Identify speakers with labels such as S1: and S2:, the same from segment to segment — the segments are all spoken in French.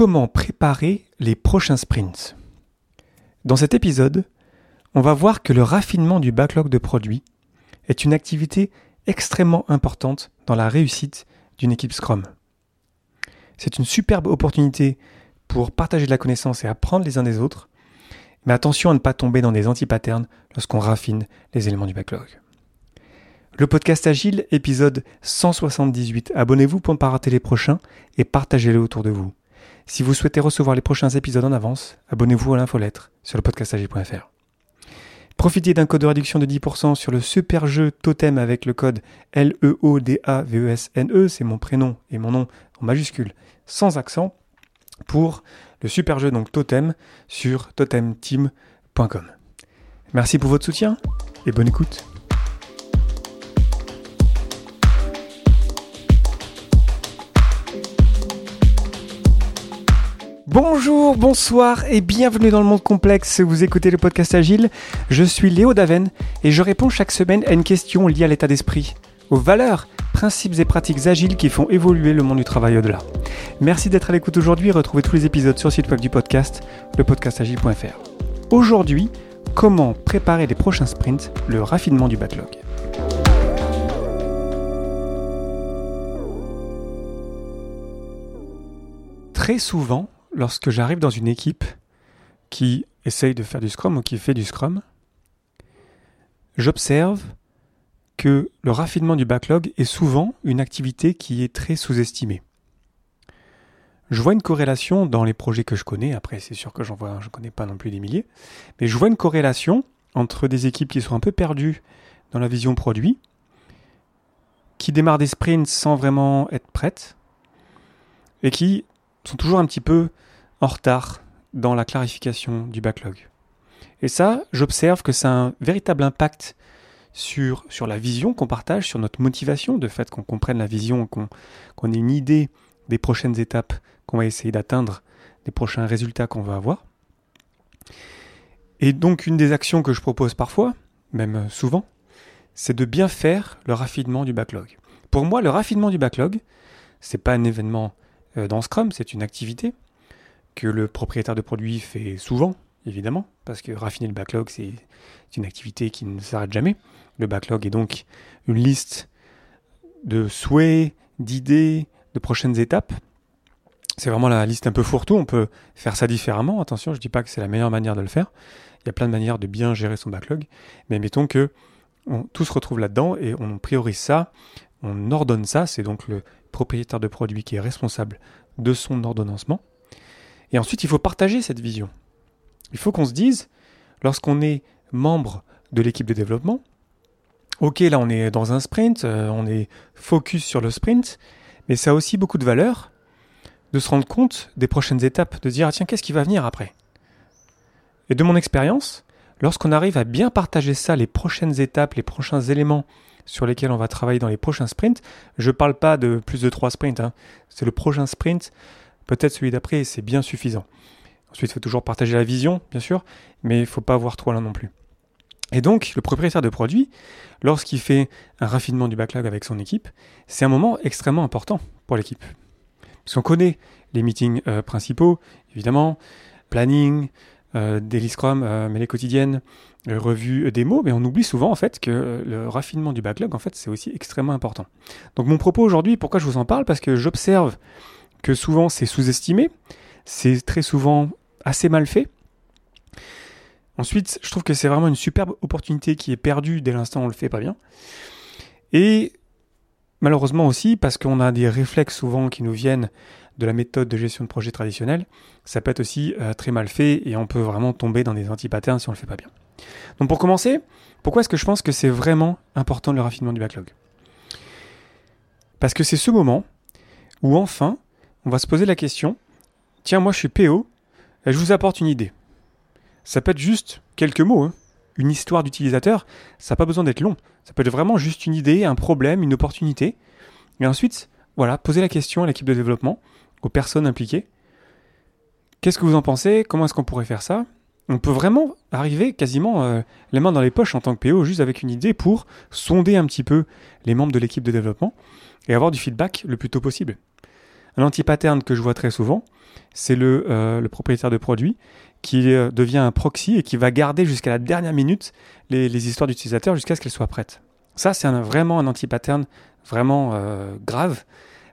S1: comment préparer les prochains sprints. Dans cet épisode, on va voir que le raffinement du backlog de produits est une activité extrêmement importante dans la réussite d'une équipe Scrum. C'est une superbe opportunité pour partager de la connaissance et apprendre les uns des autres, mais attention à ne pas tomber dans des anti-patterns lorsqu'on raffine les éléments du backlog. Le podcast Agile, épisode 178. Abonnez-vous pour ne pas rater les prochains et partagez-les autour de vous. Si vous souhaitez recevoir les prochains épisodes en avance, abonnez-vous à l'infolettre sur le podcastagile.fr. Profitez d'un code de réduction de 10% sur le super jeu Totem avec le code L-E-O-D-A-V-E-S-N-E, c'est mon prénom et mon nom en majuscule, sans accent, pour le super jeu donc Totem sur totemteam.com. Merci pour votre soutien et bonne écoute. Bonjour, bonsoir et bienvenue dans le monde complexe. Vous écoutez le podcast Agile. Je suis Léo Daven et je réponds chaque semaine à une question liée à l'état d'esprit, aux valeurs, principes et pratiques agiles qui font évoluer le monde du travail au-delà. Merci d'être à l'écoute aujourd'hui. Retrouvez tous les épisodes sur le site web du podcast, lepodcastagile.fr. Aujourd'hui, comment préparer les prochains sprints, le raffinement du backlog? Très souvent, lorsque j'arrive dans une équipe qui essaye de faire du Scrum ou qui fait du Scrum, j'observe que le raffinement du backlog est souvent une activité qui est très sous-estimée. Je vois une corrélation dans les projets que je connais, après c'est sûr que j'en vois, je ne connais pas non plus des milliers, mais je vois une corrélation entre des équipes qui sont un peu perdues dans la vision produit, qui démarrent des sprints sans vraiment être prêtes, et qui toujours un petit peu en retard dans la clarification du backlog. Et ça, j'observe que ça a un véritable impact sur, la vision qu'on partage, sur notre motivation, de fait qu'on comprenne la vision, qu'on ait une idée des prochaines étapes qu'on va essayer d'atteindre, des prochains résultats qu'on va avoir. Et donc une des actions que je propose parfois, même souvent, c'est de bien faire le raffinement du backlog. Pour moi, le raffinement du backlog, c'est pas un événement dans Scrum, c'est une activité que le propriétaire de produit fait souvent, évidemment, parce que raffiner le backlog, c'est une activité qui ne s'arrête jamais. Le backlog est donc une liste de souhaits, d'idées, de prochaines étapes. C'est vraiment la liste un peu fourre-tout. On peut faire ça différemment. Attention, je ne dis pas que c'est la meilleure manière de le faire. Il y a plein de manières de bien gérer son backlog. Mais mettons que tout se retrouve là-dedans et on priorise ça, on ordonne ça. C'est donc le propriétaire de produit qui est responsable de son ordonnancement. Et ensuite, il faut partager cette vision. Il faut qu'on se dise, lorsqu'on est membre de l'équipe de développement, ok, là on est dans un sprint, euh, on est focus sur le sprint, mais ça a aussi beaucoup de valeur de se rendre compte des prochaines étapes, de dire, ah, tiens, qu'est-ce qui va venir après? Et de mon expérience, lorsqu'on arrive à bien partager ça, les prochaines étapes, les prochains éléments sur lesquels on va travailler dans les prochains sprints, je ne parle pas de plus de trois sprints, hein. c'est le prochain sprint, Peut-être celui d'après, c'est bien suffisant. Ensuite, il faut toujours partager la vision, bien sûr, mais il ne faut pas avoir trop là non plus. Et donc, le propriétaire de produit, lorsqu'il fait un raffinement du backlog avec son équipe, c'est un moment extrêmement important pour l'équipe. Parce qu'on connaît les meetings euh, principaux, évidemment, planning, daily scrum, euh, mais les quotidiennes, revue mots, mais on oublie souvent en fait que le raffinement du backlog, en fait, c'est aussi extrêmement important. Donc mon propos aujourd'hui, pourquoi je vous en parle? Parce que j'observe que souvent c'est sous-estimé, c'est très souvent assez mal fait. Ensuite, je trouve que c'est vraiment une superbe opportunité qui est perdue dès l'instant où on le fait pas bien. Et malheureusement aussi, parce qu'on a des réflexes souvent qui nous viennent de la méthode de gestion de projet traditionnelle, ça peut être aussi euh, très mal fait et on peut vraiment tomber dans des anti-patterns si on le fait pas bien. Donc pour commencer, pourquoi est-ce que je pense que c'est vraiment important le raffinement du backlog? Parce que c'est ce moment où enfin on va se poser la question, tiens, moi je suis PO, je vous apporte une idée. Ça peut être juste quelques mots, hein. une histoire d'utilisateur, ça n'a pas besoin d'être long. Ça peut être vraiment juste une idée, un problème, une opportunité. Et ensuite, voilà, poser la question à l'équipe de développement, aux personnes impliquées. Qu'est-ce que vous en pensez? Comment est-ce qu'on pourrait faire ça? On peut vraiment arriver quasiment euh, les mains dans les poches en tant que PO, juste avec une idée pour sonder un petit peu les membres de l'équipe de développement et avoir du feedback le plus tôt possible. Un anti-pattern que je vois très souvent, c'est le, euh, propriétaire de produit qui euh, devient un proxy et qui va garder jusqu'à la dernière minute les, les histoires d'utilisateurs jusqu'à ce qu'elles soient prêtes. Ça, c'est vraiment un anti-pattern vraiment grave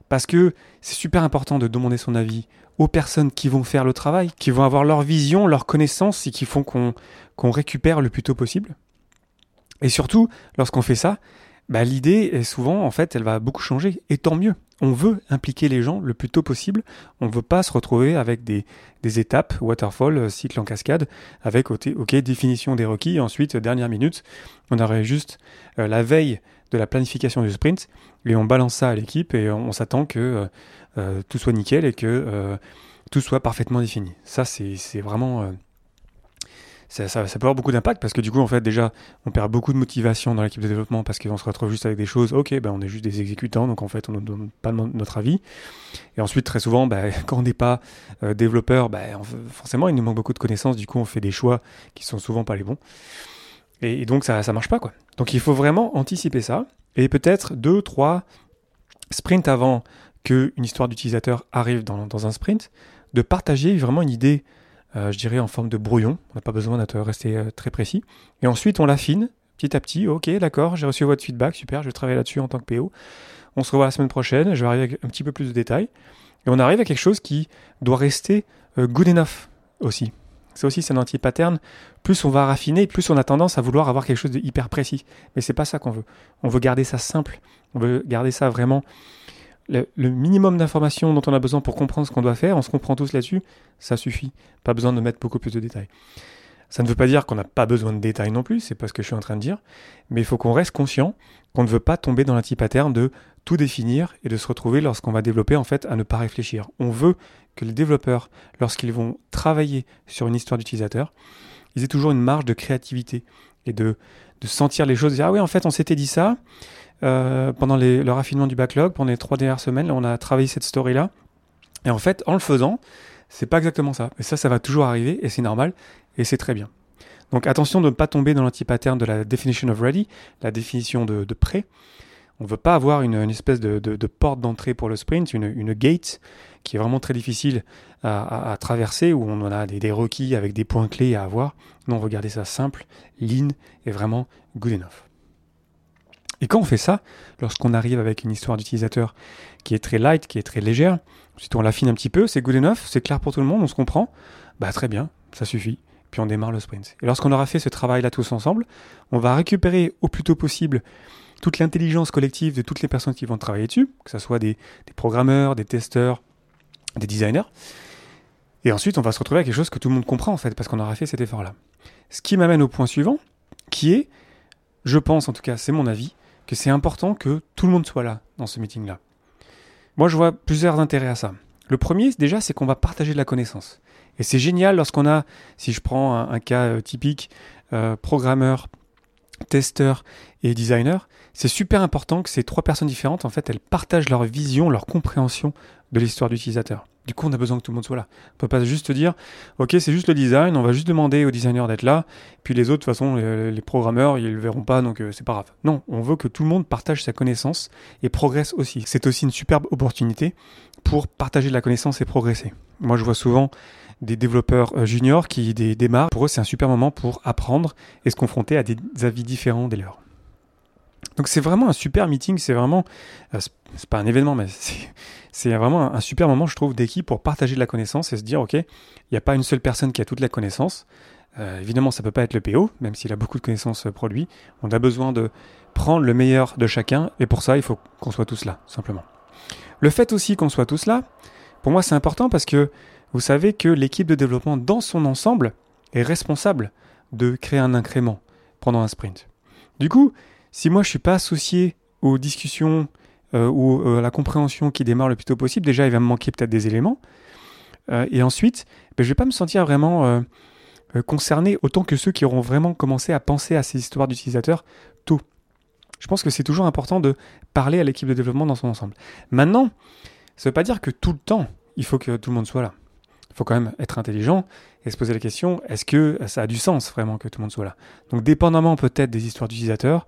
S1: parce que c'est super important de demander son avis aux personnes qui vont faire le travail, qui vont avoir leur vision, leur connaissance et qui font qu'on récupère le plus tôt possible. Et surtout, lorsqu'on fait ça, bah, l'idée est souvent, en fait, elle va beaucoup changer, et tant mieux. On veut impliquer les gens le plus tôt possible. On ne veut pas se retrouver avec des, étapes, waterfall, euh, cycle en cascade, avec ok, définition des requis, ensuite, dernière minute, on aurait juste euh, la veille de la planification du sprint, et on balance ça à l'équipe, et on, s'attend que euh, euh, tout soit nickel et que euh, tout soit parfaitement défini. Ça, c'est vraiment ça, ça, peut avoir beaucoup d'impact parce que du coup, en fait, déjà, on perd beaucoup de motivation dans l'équipe de développement parce qu'on se retrouve juste avec des choses, ok, ben, on est juste des exécutants, donc en fait, on ne donne pas notre avis. Et ensuite, très souvent, ben, quand on n'est pas développeur, ben, forcément, il nous manque beaucoup de connaissances, du coup, on fait des choix qui sont souvent pas les bons. Et, donc, ça ne marche pas, quoi. Donc, il faut vraiment anticiper ça et peut-être deux, trois sprints avant qu'une histoire d'utilisateur arrive dans, dans un sprint, de partager vraiment une idée euh, je dirais en forme de brouillon. On n'a pas besoin d'être resté euh, très précis. Et ensuite, on l'affine petit à petit. Ok, d'accord, j'ai reçu votre feedback, super, je vais travailler là-dessus en tant que PO. On se revoit la semaine prochaine, je vais arriver avec un petit peu plus de détails. Et on arrive à quelque chose qui doit rester euh, good enough aussi. C'est aussi un anti-pattern. Plus on va raffiner, plus on a tendance à vouloir avoir quelque chose de hyper précis. Mais c'est pas ça qu'on veut. On veut garder ça simple. On veut garder ça vraiment le, minimum d'informations dont on a besoin pour comprendre ce qu'on doit faire, on se comprend tous là-dessus, ça suffit. Pas besoin de mettre beaucoup plus de détails. Ça ne veut pas dire qu'on n'a pas besoin de détails non plus, c'est pas ce que je suis en train de dire, mais il faut qu'on reste conscient qu'on ne veut pas tomber dans l'anti-pattern de tout définir et de se retrouver lorsqu'on va développer en fait à ne pas réfléchir. On veut que les développeurs, lorsqu'ils vont travailler sur une histoire d'utilisateur, ils aient toujours une marge de créativité et de, de sentir les choses, dire ah oui en fait on s'était dit ça, euh, pendant le raffinement du backlog, pendant les trois dernières semaines, on a travaillé cette story-là. Et en fait, en le faisant, c'est pas exactement ça. Et ça, ça va toujours arriver, et c'est normal, et c'est très bien. Donc attention de ne pas tomber dans l'anti-pattern de la definition of ready, la définition de, de prêt. On ne veut pas avoir une, espèce de, porte d'entrée pour le sprint, une, gate qui est vraiment très difficile à, traverser, où on a des, des, requis avec des points clés à avoir. Non, regardez ça simple, lean et vraiment good enough. Et quand on fait ça, lorsqu'on arrive avec une histoire d'utilisateur qui est très light, qui est très légère, si on l'affine un petit peu, c'est good enough, c'est clair pour tout le monde, on se comprend, bah très bien, ça suffit. Puis on démarre le sprint. Et lorsqu'on aura fait ce travail-là tous ensemble, on va récupérer au plus tôt possible toute l'intelligence collective de toutes les personnes qui vont travailler dessus, que ce soit des, des programmeurs, des testeurs, des designers. Et ensuite, on va se retrouver avec quelque chose que tout le monde comprend en fait, parce qu'on aura fait cet effort-là. Ce qui m'amène au point suivant, qui est, je pense en tout cas, c'est mon avis, que c'est important que tout le monde soit là dans ce meeting-là. Moi, je vois plusieurs intérêts à ça. Le premier, déjà, c'est qu'on va partager de la connaissance. Et c'est génial lorsqu'on a, si je prends un, cas euh, typique, euh, programmeur, testeur et designer, c'est super important que ces trois personnes différentes, en fait, elles partagent leur vision, leur compréhension de l'histoire d'utilisateur. Du coup, on a besoin que tout le monde soit là. On peut pas juste dire, ok, c'est juste le design, on va juste demander aux designers d'être là, puis les autres, de toute façon, les, programmeurs, ils le verront pas, donc euh, c'est pas grave. Non, on veut que tout le monde partage sa connaissance et progresse aussi. C'est aussi une superbe opportunité pour partager de la connaissance et progresser. Moi, je vois souvent des développeurs euh, juniors qui démarrent. Pour eux, c'est un super moment pour apprendre et se confronter à des avis différents des leurs. Donc c'est vraiment un super meeting, c'est vraiment, euh, c'est pas un événement, mais c'est vraiment un, super moment, je trouve, d'équipe pour partager de la connaissance et se dire, ok, il n'y a pas une seule personne qui a toute la connaissance. Euh, évidemment, ça peut pas être le PO, même s'il a beaucoup de connaissances euh, produits. On a besoin de prendre le meilleur de chacun, et pour ça, il faut qu'on soit tous là, simplement. Le fait aussi qu'on soit tous là, pour moi, c'est important parce que vous savez que l'équipe de développement dans son ensemble est responsable de créer un incrément pendant un sprint. Du coup, si moi je suis pas associé aux discussions euh, ou euh, à la compréhension qui démarre le plus tôt possible, déjà il va me manquer peut-être des éléments. Euh, et ensuite, ben, je vais pas me sentir vraiment concerné autant que ceux qui auront vraiment commencé à penser à ces histoires d'utilisateurs tôt. Je pense que c'est toujours important de parler à l'équipe de développement dans son ensemble. Maintenant, ça ne veut pas dire que tout le temps, il faut que tout le monde soit là. Faut quand même être intelligent et se poser la question, est-ce que ça a du sens vraiment que tout le monde soit là? Donc dépendamment peut-être des histoires d'utilisateurs,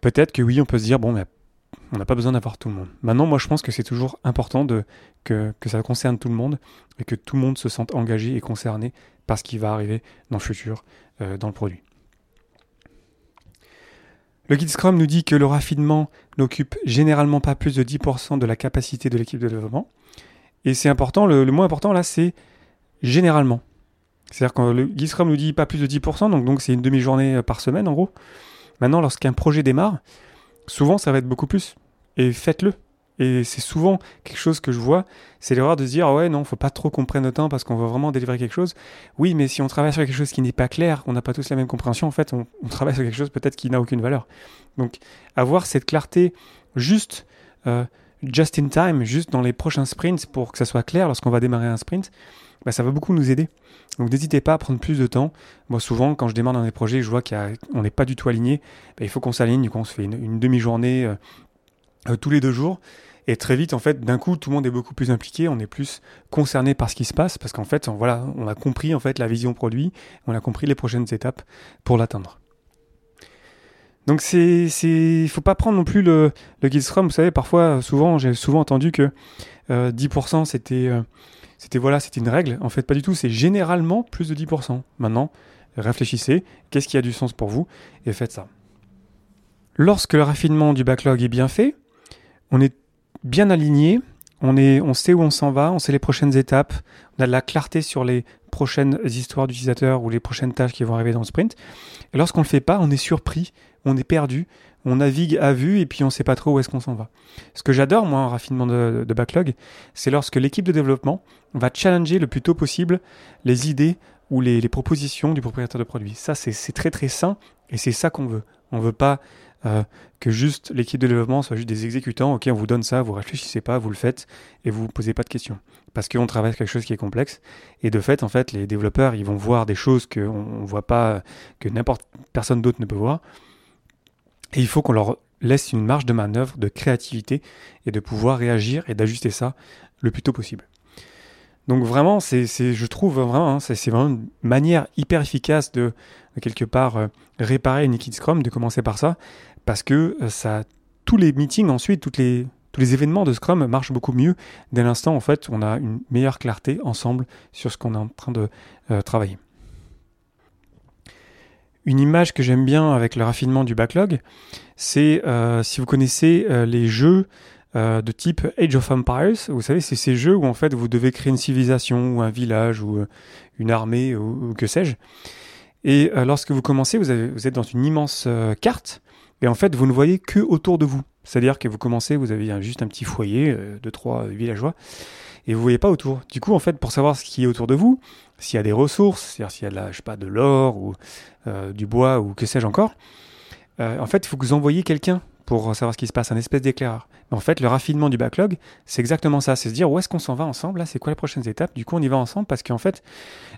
S1: peut-être que oui, on peut se dire, bon, mais on n'a pas besoin d'avoir tout le monde. Maintenant, moi, je pense que c'est toujours important que, ça concerne tout le monde et que tout le monde se sente engagé et concerné par ce qui va arriver dans le futur euh, dans le produit. Le guide Scrum nous dit que le raffinement n'occupe généralement pas plus de 10% de la capacité de l'équipe de développement. Et c'est important, le, le, mot important là, c'est généralement. C'est-à-dire que le guide Scrum nous dit pas plus de 10%, donc donc c'est une demi-journée euh, par semaine en gros. Maintenant, lorsqu'un projet démarre, souvent ça va être beaucoup plus. Et faites-le. Et c'est souvent quelque chose que je vois, c'est l'erreur de se dire ouais non, faut pas trop qu'on prenne le temps parce qu'on veut vraiment délivrer quelque chose. Oui, mais si on travaille sur quelque chose qui n'est pas clair, on n'a pas tous la même compréhension, en fait, on, travaille sur quelque chose peut-être qui n'a aucune valeur. Donc avoir cette clarté juste, euh, just in time, juste dans les prochains sprints pour que ça soit clair lorsqu'on va démarrer un sprint, bah, ça va beaucoup nous aider. Donc n'hésitez pas à prendre plus de temps. Moi souvent quand je démarre dans des projets, je vois qu'on n'est pas du tout aligné. Bah, il faut qu'on s'aligne, qu'on se fait une, demi-journée euh, euh, tous les deux jours. Et très vite, en fait, d'un coup, tout le monde est beaucoup plus impliqué, on est plus concerné par ce qui se passe, parce qu'en fait, on, voilà, on a compris en fait la vision produit, on a compris les prochaines étapes pour l'atteindre. Donc c'est, c'est, faut pas prendre non plus le, le. Vous savez, parfois, souvent, j'ai souvent entendu que 10% euh, c'était, c'était voilà, c'était une règle. En fait, pas du tout. C'est généralement plus de 10%. Maintenant, réfléchissez. Qu'est-ce qui a du sens pour vous et faites ça. Lorsque le raffinement du backlog est bien fait, on est bien aligné, on, on sait où on s'en va, on sait les prochaines étapes, on a de la clarté sur les prochaines histoires d'utilisateurs ou les prochaines tâches qui vont arriver dans le sprint. Et lorsqu'on ne le fait pas, on est surpris, on est perdu, on navigue à vue et puis on ne sait pas trop où est-ce qu'on s'en va. Ce que j'adore, moi, en raffinement de, backlog, c'est lorsque l'équipe de développement va challenger le plus tôt possible les idées ou les, les propositions du propriétaire de produit. Ça, c'est très très sain et c'est ça qu'on veut. On ne veut pas euh, que juste l'équipe de développement soit juste des exécutants. Ok, on vous donne ça, vous réfléchissez pas, vous le faites et vous vous posez pas de questions parce qu'on travaille quelque chose qui est complexe. Et de fait, en fait, les développeurs, ils vont voir des choses qu'on ne voit pas, que n'importe personne d'autre ne peut voir. Et il faut qu'on leur laisse une marge de manœuvre, de créativité et de pouvoir réagir et d'ajuster ça le plus tôt possible. Donc vraiment, je trouve vraiment, hein, c'est, vraiment une manière hyper efficace de, quelque part euh, réparer une équipe Scrum, de commencer par ça, parce que euh, ça, tous les meetings ensuite, les, tous les événements de Scrum marchent beaucoup mieux dès l'instant en fait on a une meilleure clarté ensemble sur ce qu'on est en train de euh, travailler. Une image que j'aime bien avec le raffinement du backlog, c'est si vous connaissez les jeux euh, de type Age of Empires. Vous savez, c'est ces jeux où en fait vous devez créer une civilisation ou un village ou euh, une armée ou, que sais-je. Et euh, lorsque vous commencez, vous, êtes dans une immense carte et en fait vous ne voyez que autour de vous. C'est-à-dire que vous commencez, vous avez juste un petit foyer de trois villageois et vous voyez pas autour. Du coup, en fait, pour savoir ce qui est autour de vous, s'il y a des ressources, c'est-à-dire s'il y a de l'or ou du bois ou que sais-je encore, en fait, il faut que vous envoyiez quelqu'un pour savoir ce qui se passe, un espèce d'éclaireur. En fait, le raffinement du backlog, c'est exactement ça. C'est se dire où est-ce qu'on s'en va ensemble, là, c'est quoi les prochaines étapes? Du coup, on y va ensemble parce qu'en fait,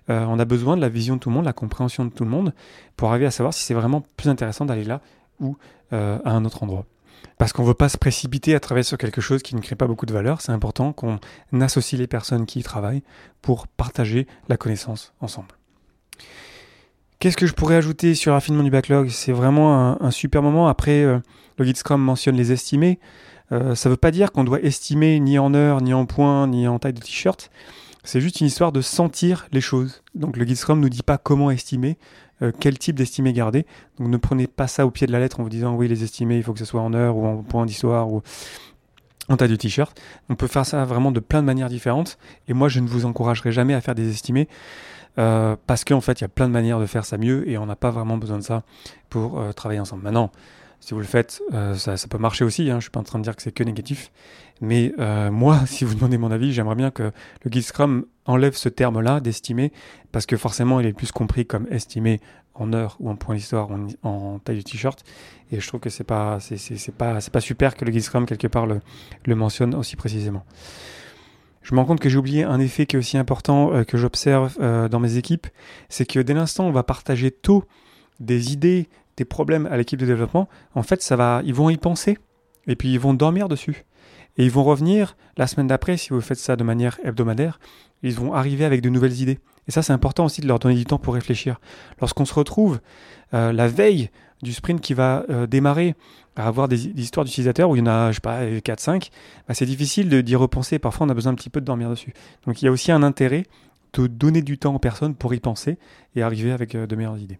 S1: euh, on a besoin de la vision de tout le monde, la compréhension de tout le monde, pour arriver à savoir si c'est vraiment plus intéressant d'aller là ou euh, à un autre endroit. Parce qu'on ne veut pas se précipiter à travailler sur quelque chose qui ne crée pas beaucoup de valeur. C'est important qu'on associe les personnes qui y travaillent pour partager la connaissance ensemble. Qu'est-ce que je pourrais ajouter sur le raffinement du backlog? C'est vraiment un, super moment. Après, euh, le guide Scrum mentionne les estimés. Euh, ça ne veut pas dire qu'on doit estimer ni en heures, ni en points, ni en taille de t-shirt. C'est juste une histoire de sentir les choses. Donc le guide Scrum ne nous dit pas comment estimer, euh, quel type d'estimé garder. Donc ne prenez pas ça au pied de la lettre en vous disant oui les estimés il faut que ce soit en heures ou en points d'histoire ou en taille de t-shirt. On peut faire ça vraiment de plein de manières différentes. Et moi je ne vous encouragerai jamais à faire des estimés. Euh, parce qu'en fait, il y a plein de manières de faire ça mieux et on n'a pas vraiment besoin de ça pour travailler ensemble. Maintenant, si vous le faites, euh, ça, peut marcher aussi. Hein, je suis pas en train de dire que c'est que négatif. Mais euh, moi, si vous demandez mon avis, j'aimerais bien que le guide Scrum enlève ce terme-là d'estimer, parce que forcément, il est plus compris comme estimé en heure ou en point d'histoire en, taille de t-shirt. Et je trouve que c'est pas, c'est pas, pas super que le guide Scrum quelque part le, mentionne aussi précisément. Je me rends compte que j'ai oublié un effet qui est aussi important euh, que j'observe dans mes équipes, c'est que dès l'instant on va partager tôt des idées, des problèmes à l'équipe de développement, en fait, ça va, ils vont y penser et puis ils vont dormir dessus. Et ils vont revenir la semaine d'après, si vous faites ça de manière hebdomadaire, ils vont arriver avec de nouvelles idées. Et ça, c'est important aussi de leur donner du temps pour réfléchir. Lorsqu'on se retrouve euh, la veille du sprint qui va euh, démarrer à avoir des, histoires d'utilisateurs où il y en a, je sais pas, 4-5, bah, c'est difficile d'y repenser. Parfois, on a besoin un petit peu de dormir dessus. Donc, il y a aussi un intérêt de donner du temps aux personnes pour y penser et arriver avec de meilleures idées.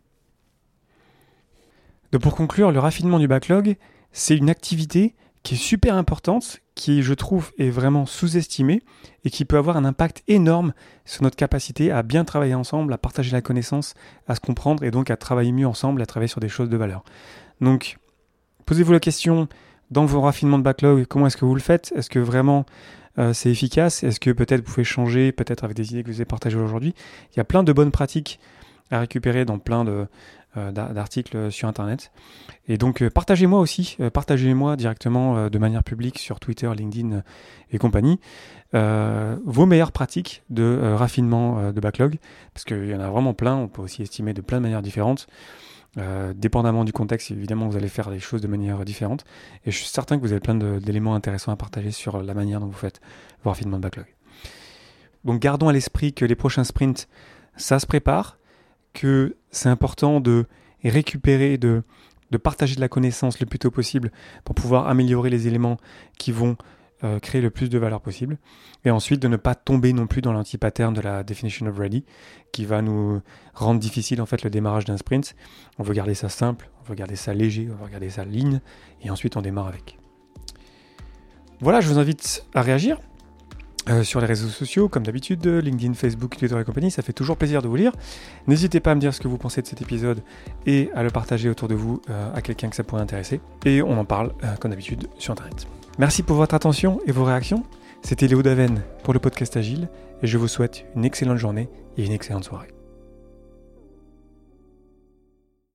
S1: Donc, pour conclure, le raffinement du backlog, c'est une activité qui est super importante, qui je trouve est vraiment sous-estimée et qui peut avoir un impact énorme sur notre capacité à bien travailler ensemble, à partager la connaissance, à se comprendre et donc à travailler mieux ensemble, à travailler sur des choses de valeur. Donc, posez-vous la question dans vos raffinements de backlog, comment est-ce que vous le faites? Est-ce que vraiment euh, c'est efficace? Est-ce que peut-être vous pouvez changer, peut-être avec des idées que vous avez partagées aujourd'hui? Il y a plein de bonnes pratiques à récupérer dans plein de, d'articles sur Internet. Et donc euh, partagez-moi aussi, euh, partagez-moi directement de manière publique sur Twitter, LinkedIn et compagnie vos meilleures pratiques de raffinement de backlog, parce qu'il y en a vraiment plein, on peut aussi estimer de plein de manières différentes. dépendamment du contexte, évidemment, vous allez faire les choses de manière différente. Et je suis certain que vous avez plein d'éléments intéressants à partager sur la manière dont vous faites vos raffinements de backlog. Donc gardons à l'esprit que les prochains sprints, ça se prépare que c'est important de récupérer, de, de partager de la connaissance le plus tôt possible pour pouvoir améliorer les éléments qui vont euh, créer le plus de valeur possible. Et ensuite, de ne pas tomber non plus dans l'anti-pattern de la definition of ready, qui va nous rendre difficile en fait le démarrage d'un sprint. On veut garder ça simple, on veut garder ça léger, on veut garder ça ligne, et ensuite on démarre avec. Voilà, je vous invite à réagir. Euh, sur les réseaux sociaux, comme d'habitude, LinkedIn, Facebook, Twitter et compagnie, ça fait toujours plaisir de vous lire. N'hésitez pas à me dire ce que vous pensez de cet épisode et à le partager autour de vous euh, à quelqu'un que ça pourrait intéresser. Et on en parle, euh, comme d'habitude, sur Internet. Merci pour votre attention et vos réactions. C'était Léo Daven pour le podcast Agile et je vous souhaite une excellente journée et une excellente soirée.